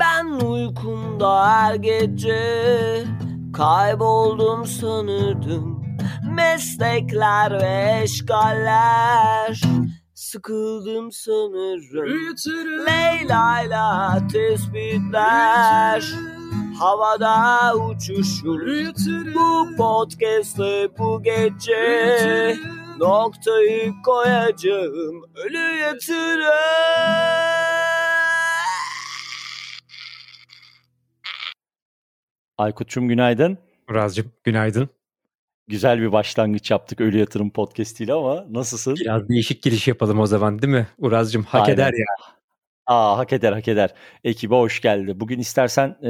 Ben uykumda her gece kayboldum sanırdım. Meslekler ve eşgaller. Sıkıldım sanırım. Leyla'yla tespitler. Havada uçuşur. Bu podcast'le bu gece Noktayı koyacağım. Ölü yatırım Aykut'cum günaydın. Murazcığım günaydın. Güzel bir başlangıç yaptık Ölü Yatırım Podcast ile ama nasılsın? Biraz değişik giriş yapalım o zaman değil mi? Uraz'cığım hak Aynen. eder ya. Aa hak eder hak eder. Ekibe hoş geldi. Bugün istersen e,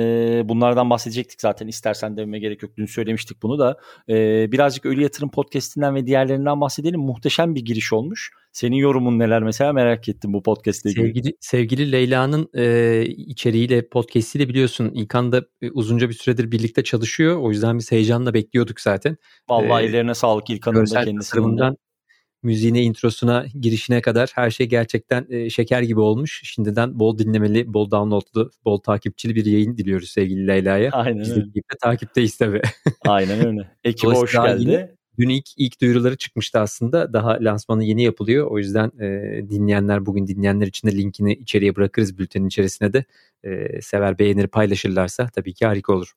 bunlardan bahsedecektik zaten. İstersen dememe gerek yok. Dün söylemiştik bunu da. E, birazcık Ölü Yatırım Podcast'inden ve diğerlerinden bahsedelim. Muhteşem bir giriş olmuş. Senin yorumun neler mesela merak ettim bu podcast ile ilgili. Sevgili, sevgili Leyla'nın e, içeriğiyle, podcastiyle biliyorsun İlkan da e, uzunca bir süredir birlikte çalışıyor. O yüzden biz heyecanla bekliyorduk zaten. Vallahi e, ellerine sağlık İlkan'ın da tasarımından müziğine, introsuna, girişine kadar her şey gerçekten e, şeker gibi olmuş. Şimdiden bol dinlemeli, bol downloadlu, bol takipçili bir yayın diliyoruz sevgili Leyla'ya. Aynen Biz de öyle. birlikte takipteyiz tabii. Aynen öyle. Ekibe hoş geldi. yeni- Dün ilk, ilk duyuruları çıkmıştı aslında. Daha lansmanı yeni yapılıyor. O yüzden e, dinleyenler bugün dinleyenler için de linkini içeriye bırakırız bültenin içerisine de. E, sever beğenir paylaşırlarsa tabii ki harika olur.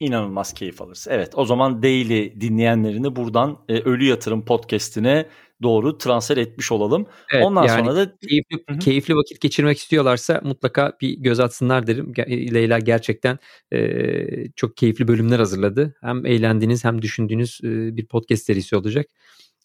İnanılmaz keyif alırız. Evet o zaman daily dinleyenlerini buradan e, Ölü Yatırım Podcast'ine doğru transfer etmiş olalım. Evet, Ondan yani sonra da keyifli, keyifli vakit geçirmek istiyorlarsa mutlaka bir göz atsınlar derim. Leyla gerçekten e, çok keyifli bölümler hazırladı. Hem eğlendiğiniz hem düşündüğünüz e, bir podcast serisi olacak.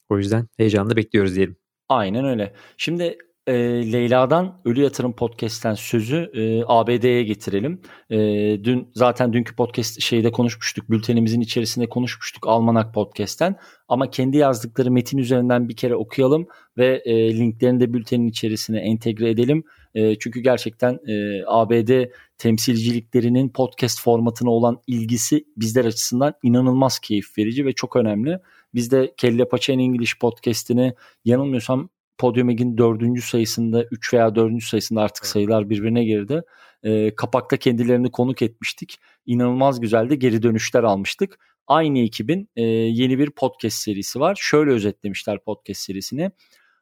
O yüzden heyecanla bekliyoruz diyelim. aynen öyle. Şimdi e, Leyla'dan Ölü Yatırım Podcast'ten sözü e, ABD'ye getirelim. E, dün zaten dünkü podcast şeyde konuşmuştuk. Bültenimizin içerisinde konuşmuştuk Almanak Podcast'ten. Ama kendi yazdıkları metin üzerinden bir kere okuyalım ve e, linklerini de bültenin içerisine entegre edelim. E, çünkü gerçekten e, ABD temsilciliklerinin podcast formatına olan ilgisi bizler açısından inanılmaz keyif verici ve çok önemli. Biz de Kelle Paça en English podcast'ini yanılmıyorsam Podium Eg'in dördüncü sayısında 3 veya dördüncü sayısında artık sayılar birbirine girdi. E, kapakta kendilerini konuk etmiştik. İnanılmaz güzel de geri dönüşler almıştık. Aynı ekibin e, yeni bir podcast serisi var. Şöyle özetlemişler podcast serisini.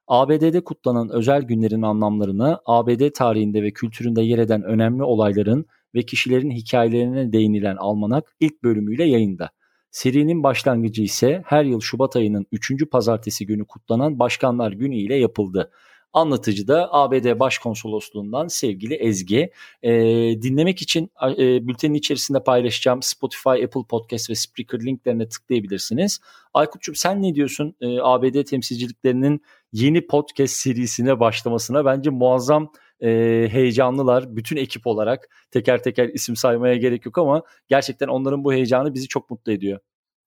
ABD'de kutlanan özel günlerin anlamlarını, ABD tarihinde ve kültüründe yer eden önemli olayların ve kişilerin hikayelerine değinilen almanak ilk bölümüyle yayında. Serinin başlangıcı ise her yıl Şubat ayının 3. pazartesi günü kutlanan Başkanlar Günü ile yapıldı. Anlatıcı da ABD Başkonsolosluğundan sevgili Ezgi. Ee, dinlemek için e, bültenin içerisinde paylaşacağım Spotify, Apple Podcast ve Spreaker linklerine tıklayabilirsiniz. Aykut'cum sen ne diyorsun e, ABD temsilciliklerinin yeni podcast serisine başlamasına? Bence muazzam e, heyecanlılar bütün ekip olarak. Teker teker isim saymaya gerek yok ama gerçekten onların bu heyecanı bizi çok mutlu ediyor.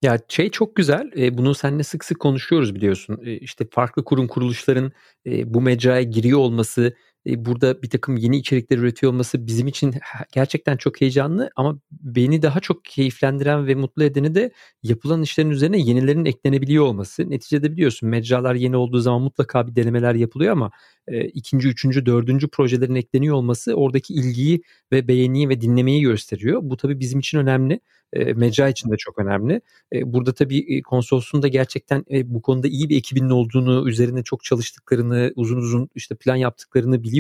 Ya şey çok güzel. E, bunu seninle sık sık konuşuyoruz biliyorsun. E, işte farklı kurum kuruluşların e, bu mecraya giriyor olması, burada bir takım yeni içerikler üretiyor olması bizim için gerçekten çok heyecanlı ama beni daha çok keyiflendiren ve mutlu edeni de yapılan işlerin üzerine yenilerin eklenebiliyor olması. Neticede biliyorsun mecralar yeni olduğu zaman mutlaka bir denemeler yapılıyor ama e, ikinci, üçüncü, dördüncü projelerin ekleniyor olması oradaki ilgiyi ve beğeniyi ve dinlemeyi gösteriyor. Bu tabii bizim için önemli. E, mecra için de çok önemli. E, Burada tabii e, konsolosluğun da gerçekten e, bu konuda iyi bir ekibinin olduğunu, üzerine çok çalıştıklarını, uzun uzun işte plan yaptıklarını biliyoruz.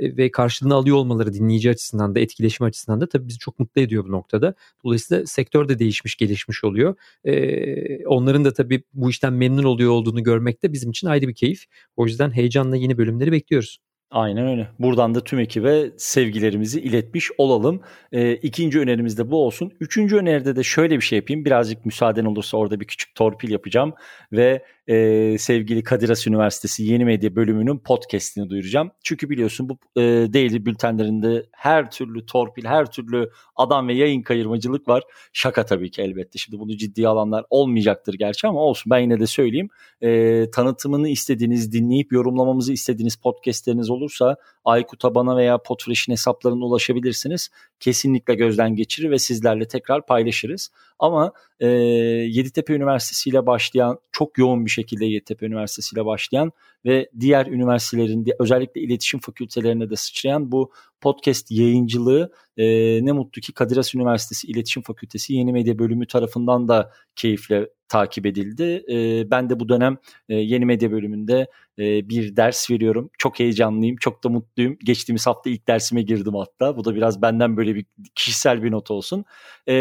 E, Ve karşılığını alıyor olmaları dinleyici açısından da, etkileşim açısından da tabii bizi çok mutlu ediyor bu noktada. Dolayısıyla sektör de değişmiş, gelişmiş oluyor. E, Onların da tabii bu işten memnun oluyor olduğunu görmek de bizim için ayrı bir keyif. O yüzden heyecanla yeni bölümleri bekliyoruz. Aynen öyle. Buradan da tüm ekibe sevgilerimizi iletmiş olalım. Ee, ikinci önerimiz de bu olsun. Üçüncü öneride de şöyle bir şey yapayım. Birazcık müsaaden olursa orada bir küçük torpil yapacağım. Ve e, sevgili Kadir Has Üniversitesi Yeni Medya bölümünün podcastini duyuracağım. Çünkü biliyorsun bu e, daily bültenlerinde her türlü torpil, her türlü adam ve yayın kayırmacılık var. Şaka tabii ki elbette. Şimdi bunu ciddiye alanlar olmayacaktır gerçi ama olsun ben yine de söyleyeyim. E, tanıtımını istediğiniz, dinleyip yorumlamamızı istediğiniz podcastleriniz olursa Aykut'a bana veya Podfresh'in hesaplarına ulaşabilirsiniz. Kesinlikle gözden geçirir ve sizlerle tekrar paylaşırız. Ama e, Yeditepe Üniversitesi ile başlayan çok yoğun bir şekilde Yeditepe Üniversitesi ile başlayan ve diğer üniversitelerin özellikle iletişim fakültelerine de sıçrayan bu podcast yayıncılığı e, ne mutlu ki Kadir Has Üniversitesi İletişim Fakültesi Yeni Medya Bölümü tarafından da keyifle takip edildi. E, ben de bu dönem e, Yeni Medya Bölümünde e, bir ders veriyorum. Çok heyecanlıyım, çok da mutluyum. Geçtiğimiz hafta ilk dersime girdim hatta. Bu da biraz benden böyle bir kişisel bir not olsun. E,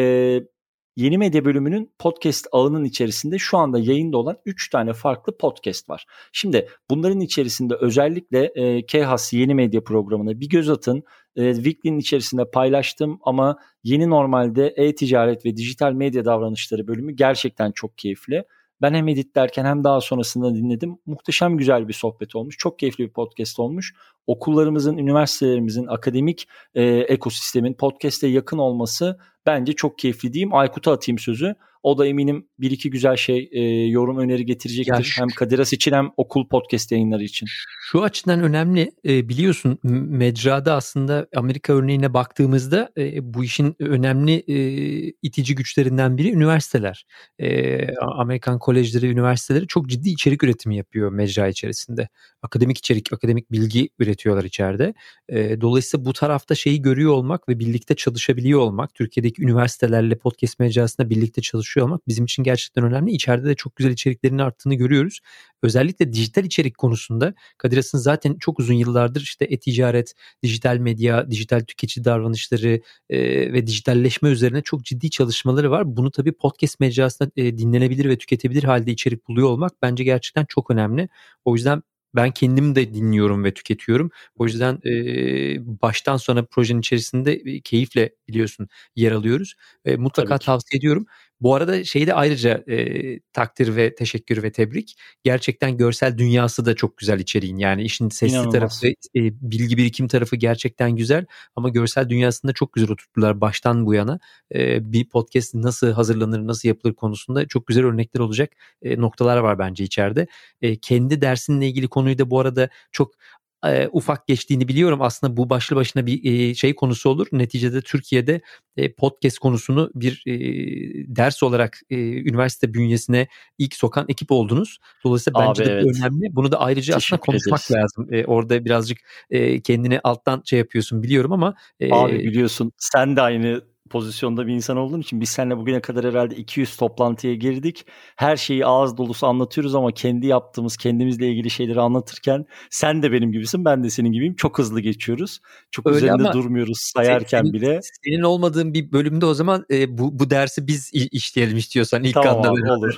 Yeni Medya bölümünün podcast ağının içerisinde şu anda yayında olan 3 tane farklı podcast var. Şimdi bunların içerisinde özellikle e, KHAS Yeni Medya programına bir göz atın. E, Weekly'nin içerisinde paylaştım ama yeni normalde e-ticaret ve dijital medya davranışları bölümü gerçekten çok keyifli. Ben hem editlerken hem daha sonrasında dinledim. Muhteşem güzel bir sohbet olmuş. Çok keyifli bir podcast olmuş. Okullarımızın, üniversitelerimizin, akademik e, ekosistemin podcast'e yakın olması bence çok keyifli diyeyim. Aykut'a atayım sözü. O da eminim bir iki güzel şey e, yorum öneri getirecektir. Ya şu, hem Kadiras için hem okul podcast yayınları için. Şu açıdan önemli e, biliyorsun mecrada aslında Amerika örneğine baktığımızda e, bu işin önemli e, itici güçlerinden biri üniversiteler. E, Amerikan kolejleri, üniversiteleri çok ciddi içerik üretimi yapıyor mecra içerisinde. Akademik içerik, akademik bilgi üretiyorlar içeride. E, dolayısıyla bu tarafta şeyi görüyor olmak ve birlikte çalışabiliyor olmak, Türkiye'deki üniversitelerle podcast mecrasında birlikte çalışıyor çalışıyor olmak bizim için gerçekten önemli. İçeride de çok güzel içeriklerin arttığını görüyoruz. Özellikle dijital içerik konusunda Kadir Has'ın zaten çok uzun yıllardır işte e-ticaret, dijital medya, dijital tüketici davranışları e, ve dijitalleşme üzerine çok ciddi çalışmaları var. Bunu tabii podcast mecrasında e, dinlenebilir ve tüketebilir halde içerik buluyor olmak bence gerçekten çok önemli. O yüzden ben kendim de dinliyorum ve tüketiyorum. O yüzden e, baştan sona projenin içerisinde e, keyifle biliyorsun yer alıyoruz. E, mutlaka tavsiye ediyorum. Bu arada şeyi de ayrıca e, takdir ve teşekkür ve tebrik. Gerçekten görsel dünyası da çok güzel içeriğin. Yani işin sesli İnanılmaz. tarafı, e, bilgi birikim tarafı gerçekten güzel. Ama görsel dünyasında çok güzel oturttular baştan bu yana. E, bir podcast nasıl hazırlanır, nasıl yapılır konusunda çok güzel örnekler olacak e, noktalar var bence içeride. E, kendi dersinle ilgili konuyu da bu arada çok e, ufak geçtiğini biliyorum. Aslında bu başlı başına bir e, şey konusu olur. Neticede Türkiye'de e, podcast konusunu bir e, ders olarak e, üniversite bünyesine ilk sokan ekip oldunuz. Dolayısıyla Abi, bence de evet. önemli. Bunu da ayrıca Teşekkür aslında konuşmak ederiz. lazım. E, orada birazcık e, kendini alttan şey yapıyorsun biliyorum ama. E, Abi biliyorsun sen de aynı pozisyonda bir insan olduğun için biz seninle bugüne kadar herhalde 200 toplantıya girdik. Her şeyi ağız dolusu anlatıyoruz ama kendi yaptığımız, kendimizle ilgili şeyleri anlatırken sen de benim gibisin, ben de senin gibiyim. Çok hızlı geçiyoruz. Çok Öyle üzerinde durmuyoruz sayarken senin, bile. Senin olmadığın bir bölümde o zaman e, bu, bu dersi biz işleyelim istiyorsan ilk tamam, anda. Abi, olur.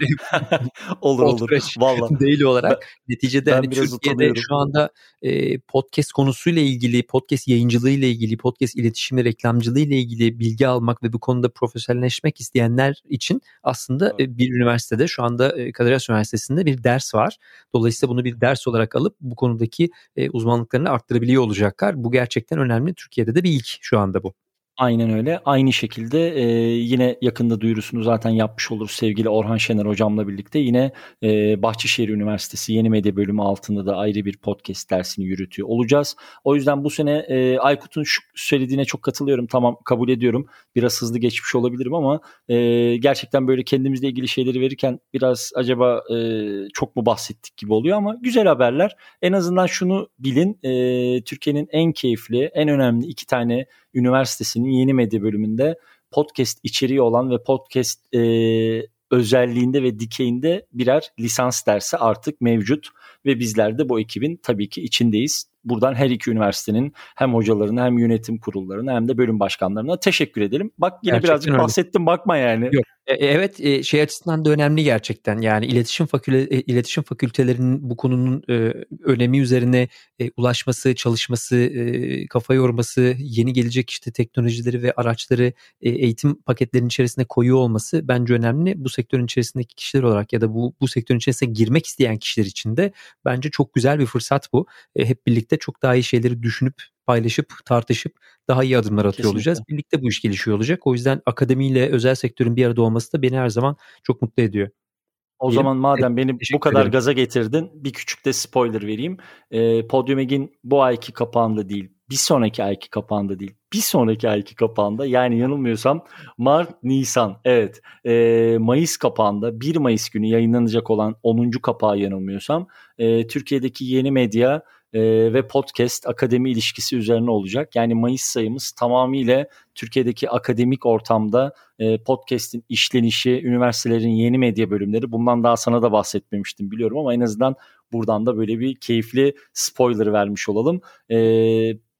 olur olur. Vallahi. Değil olarak. Ben, Neticede ben hani Türkiye'de şu anda e, podcast konusuyla ilgili, podcast yayıncılığı ile ilgili, podcast iletişimi, reklamcılığı ile ilgili bilgi almak ve bu konuda profesyonelleşmek isteyenler için aslında evet. bir üniversitede şu anda e, Kadir Has Üniversitesi'nde bir ders var. Dolayısıyla bunu bir ders olarak alıp bu konudaki e, uzmanlıklarını arttırabiliyor olacaklar. Bu gerçekten önemli. Türkiye'de de bir ilk şu anda bu. Aynen öyle. Aynı şekilde e, yine yakında duyurusunu zaten yapmış oluruz sevgili Orhan Şener hocamla birlikte. Yine e, Bahçeşehir Üniversitesi Yeni Medya Bölümü altında da ayrı bir podcast dersini yürütüyor olacağız. O yüzden bu sene e, Aykut'un şu söylediğine çok katılıyorum. Tamam kabul ediyorum. Biraz hızlı geçmiş olabilirim ama e, gerçekten böyle kendimizle ilgili şeyleri verirken biraz acaba e, çok mu bahsettik gibi oluyor ama güzel haberler. En azından şunu bilin. E, Türkiye'nin en keyifli, en önemli iki tane üniversitesinin yeni medya bölümünde podcast içeriği olan ve podcast e, özelliğinde ve dikeyinde birer lisans dersi artık mevcut ve bizler de bu ekibin tabii ki içindeyiz. Buradan her iki üniversitenin hem hocalarına hem yönetim kurullarına hem de bölüm başkanlarına teşekkür edelim. Bak yine Gerçekten birazcık öyle. bahsettim bakma yani. Yok evet e, şey açısından da önemli gerçekten yani iletişim fakülte iletişim fakültelerinin bu konunun önemi üzerine ulaşması, çalışması, kafa yorması, yeni gelecek işte teknolojileri ve araçları eğitim paketlerinin içerisine koyuyor olması bence önemli. Bu sektörün içerisindeki kişiler olarak ya da bu bu sektörün içerisine girmek isteyen kişiler için de bence çok güzel bir fırsat bu. Hep birlikte çok daha iyi şeyleri düşünüp paylaşıp tartışıp daha iyi adımlar atıyor Kesinlikle. olacağız. Birlikte bu iş gelişiyor olacak. O yüzden akademiyle özel sektörün bir arada olması da beni her zaman çok mutlu ediyor. O Diyelim. zaman madem beni bu kadar ederim. gaza getirdin bir küçük de spoiler vereyim. E, Podium Eg'in bu ayki kapağında değil bir sonraki ayki kapağında değil. Bir sonraki ayki kapağında yani yanılmıyorsam Mart, Nisan evet e, Mayıs kapağında 1 Mayıs günü yayınlanacak olan 10. kapağı yanılmıyorsam e, Türkiye'deki yeni medya e, ve podcast akademi ilişkisi üzerine olacak. Yani Mayıs sayımız tamamıyla Türkiye'deki akademik ortamda e, podcast'in işlenişi, üniversitelerin yeni medya bölümleri bundan daha sana da bahsetmemiştim biliyorum ama en azından buradan da böyle bir keyifli spoiler vermiş olalım. E,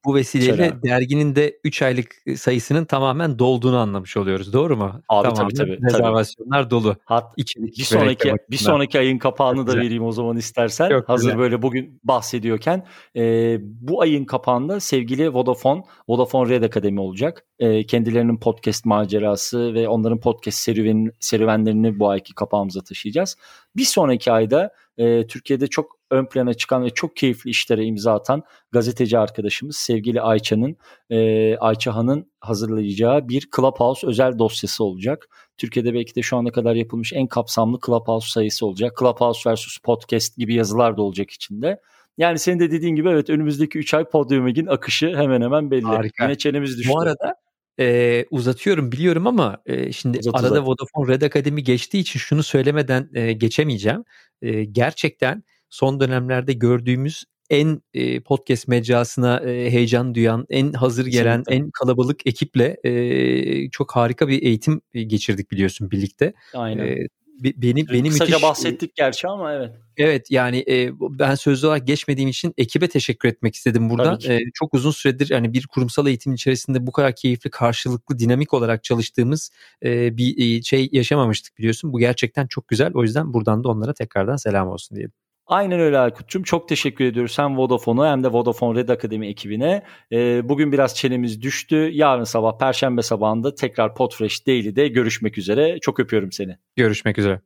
bu vesileyle Şöyle. derginin de 3 aylık sayısının tamamen dolduğunu anlamış oluyoruz. Doğru mu? Abi tamamen tabii tabii. Rezervasyonlar tabii. dolu. Hat, İçerik bir sonraki bir sonraki ayın kapağını da vereyim o zaman istersen. Çok Hazır güzel. böyle bugün bahsediyorken e, bu ayın kapağında sevgili Vodafone, Vodafone Red Akademi olacak. E, kendilerinin podcast macerası ve onların podcast serüven, serüvenlerini bu ayki kapağımıza taşıyacağız. Bir sonraki ayda e, Türkiye'de çok ön plana çıkan ve çok keyifli işlere imza atan gazeteci arkadaşımız sevgili Ayça'nın e, Ayça Han'ın hazırlayacağı bir Clubhouse özel dosyası olacak. Türkiye'de belki de şu ana kadar yapılmış en kapsamlı Clubhouse sayısı olacak. Clubhouse versus podcast gibi yazılar da olacak içinde. Yani senin de dediğin gibi evet önümüzdeki 3 ay Podium akışı hemen hemen belli. Harika. Yine çenemiz düştü. Bu arada e, uzatıyorum biliyorum ama e, şimdi uzat, arada uzat. Vodafone Red Akademi geçtiği için şunu söylemeden e, geçemeyeceğim. E, gerçekten son dönemlerde gördüğümüz en e, podcast mecrasına e, heyecan duyan, en hazır gelen, Kesinlikle. en kalabalık ekiple e, çok harika bir eğitim geçirdik biliyorsun birlikte. Aynen. E, benim benim kısaca müthiş, bahsettik gerçi ama evet. Evet yani e, ben sözlü olarak geçmediğim için ekibe teşekkür etmek istedim burada. E, çok uzun süredir yani bir kurumsal eğitim içerisinde bu kadar keyifli, karşılıklı, dinamik olarak çalıştığımız e, bir e, şey yaşamamıştık biliyorsun. Bu gerçekten çok güzel. O yüzden buradan da onlara tekrardan selam olsun diyelim. Aynen öyle Aykut'cum. Çok teşekkür ediyoruz hem Vodafone'a hem de Vodafone Red Akademi ekibine. Ee, bugün biraz çenemiz düştü. Yarın sabah Perşembe sabahında tekrar Podfresh Daily'de görüşmek üzere. Çok öpüyorum seni. Görüşmek üzere.